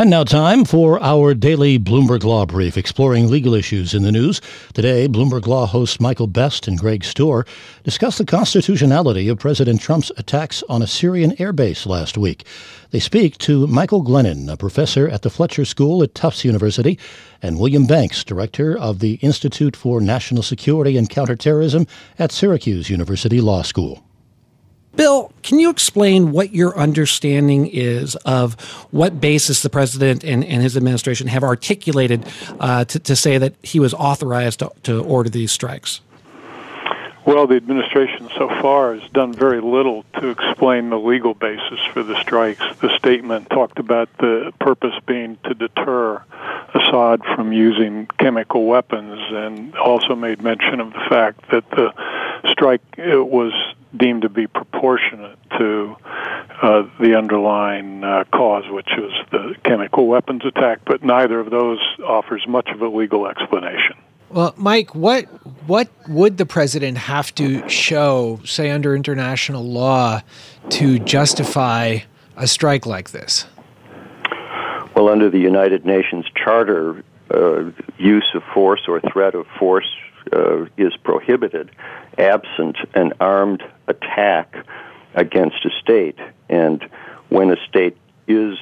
And now, time for our daily Bloomberg Law Brief, exploring legal issues in the news. Today, Bloomberg Law hosts Michael Best and Greg Stohr discuss the constitutionality of President Trump's attacks on a Syrian airbase last week. They speak to Michael Glennon, a professor at the Fletcher School at Tufts University, and William Banks, director of the Institute for National Security and Counterterrorism at Syracuse University Law School. Bill, can you explain what your understanding is of what basis the president and, and his administration have articulated uh, to, to, say that he was authorized to, to order these strikes? Well, the administration so far has done very little to explain the legal basis for the strikes. The statement talked about the purpose being to deter Assad from using chemical weapons and also made mention of the fact that the strike was deemed to be proportionate to uh, the underlying uh, cause, which was the chemical weapons attack, but neither of those offers much of a legal explanation. Well, Mike, what what would the president have to show, say under international law, to justify a strike like this? Well, under the United Nations Charter, uh, use of force or threat of force uh, is prohibited absent an armed attack against a state. And when a state is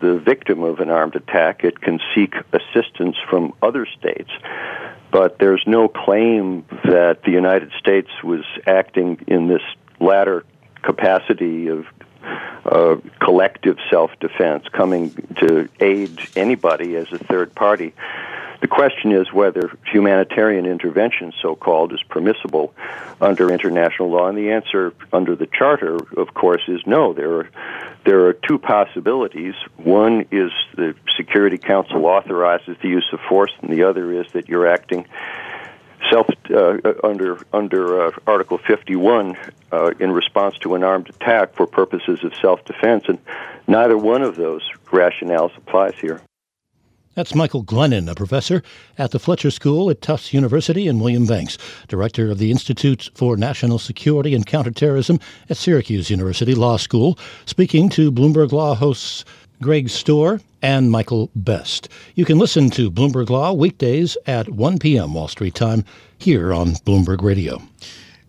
the victim of an armed attack, it can seek assistance from other states. But there's no claim that the United States was acting in this latter capacity of uh, collective self defense, coming to aid anybody as a third party. The question is whether humanitarian intervention, so called, is permissible under international law, and the answer under the Charter, of course, is no. There are there are two possibilities. One is the Security Council authorizes the use of force, and the other is that you're acting self uh, under under uh, Article 51 uh, in response to an armed attack for purposes of self-defense, and neither one of those rationales applies here. That's Michael Glennon, a professor at the Fletcher School at Tufts University, and William Banks, director of the Institute for National Security and Counterterrorism at Syracuse University Law School, speaking to Bloomberg Law hosts Greg Stohr and Michael Best. You can listen to Bloomberg Law weekdays at 1 p.m. Wall Street time here on Bloomberg Radio.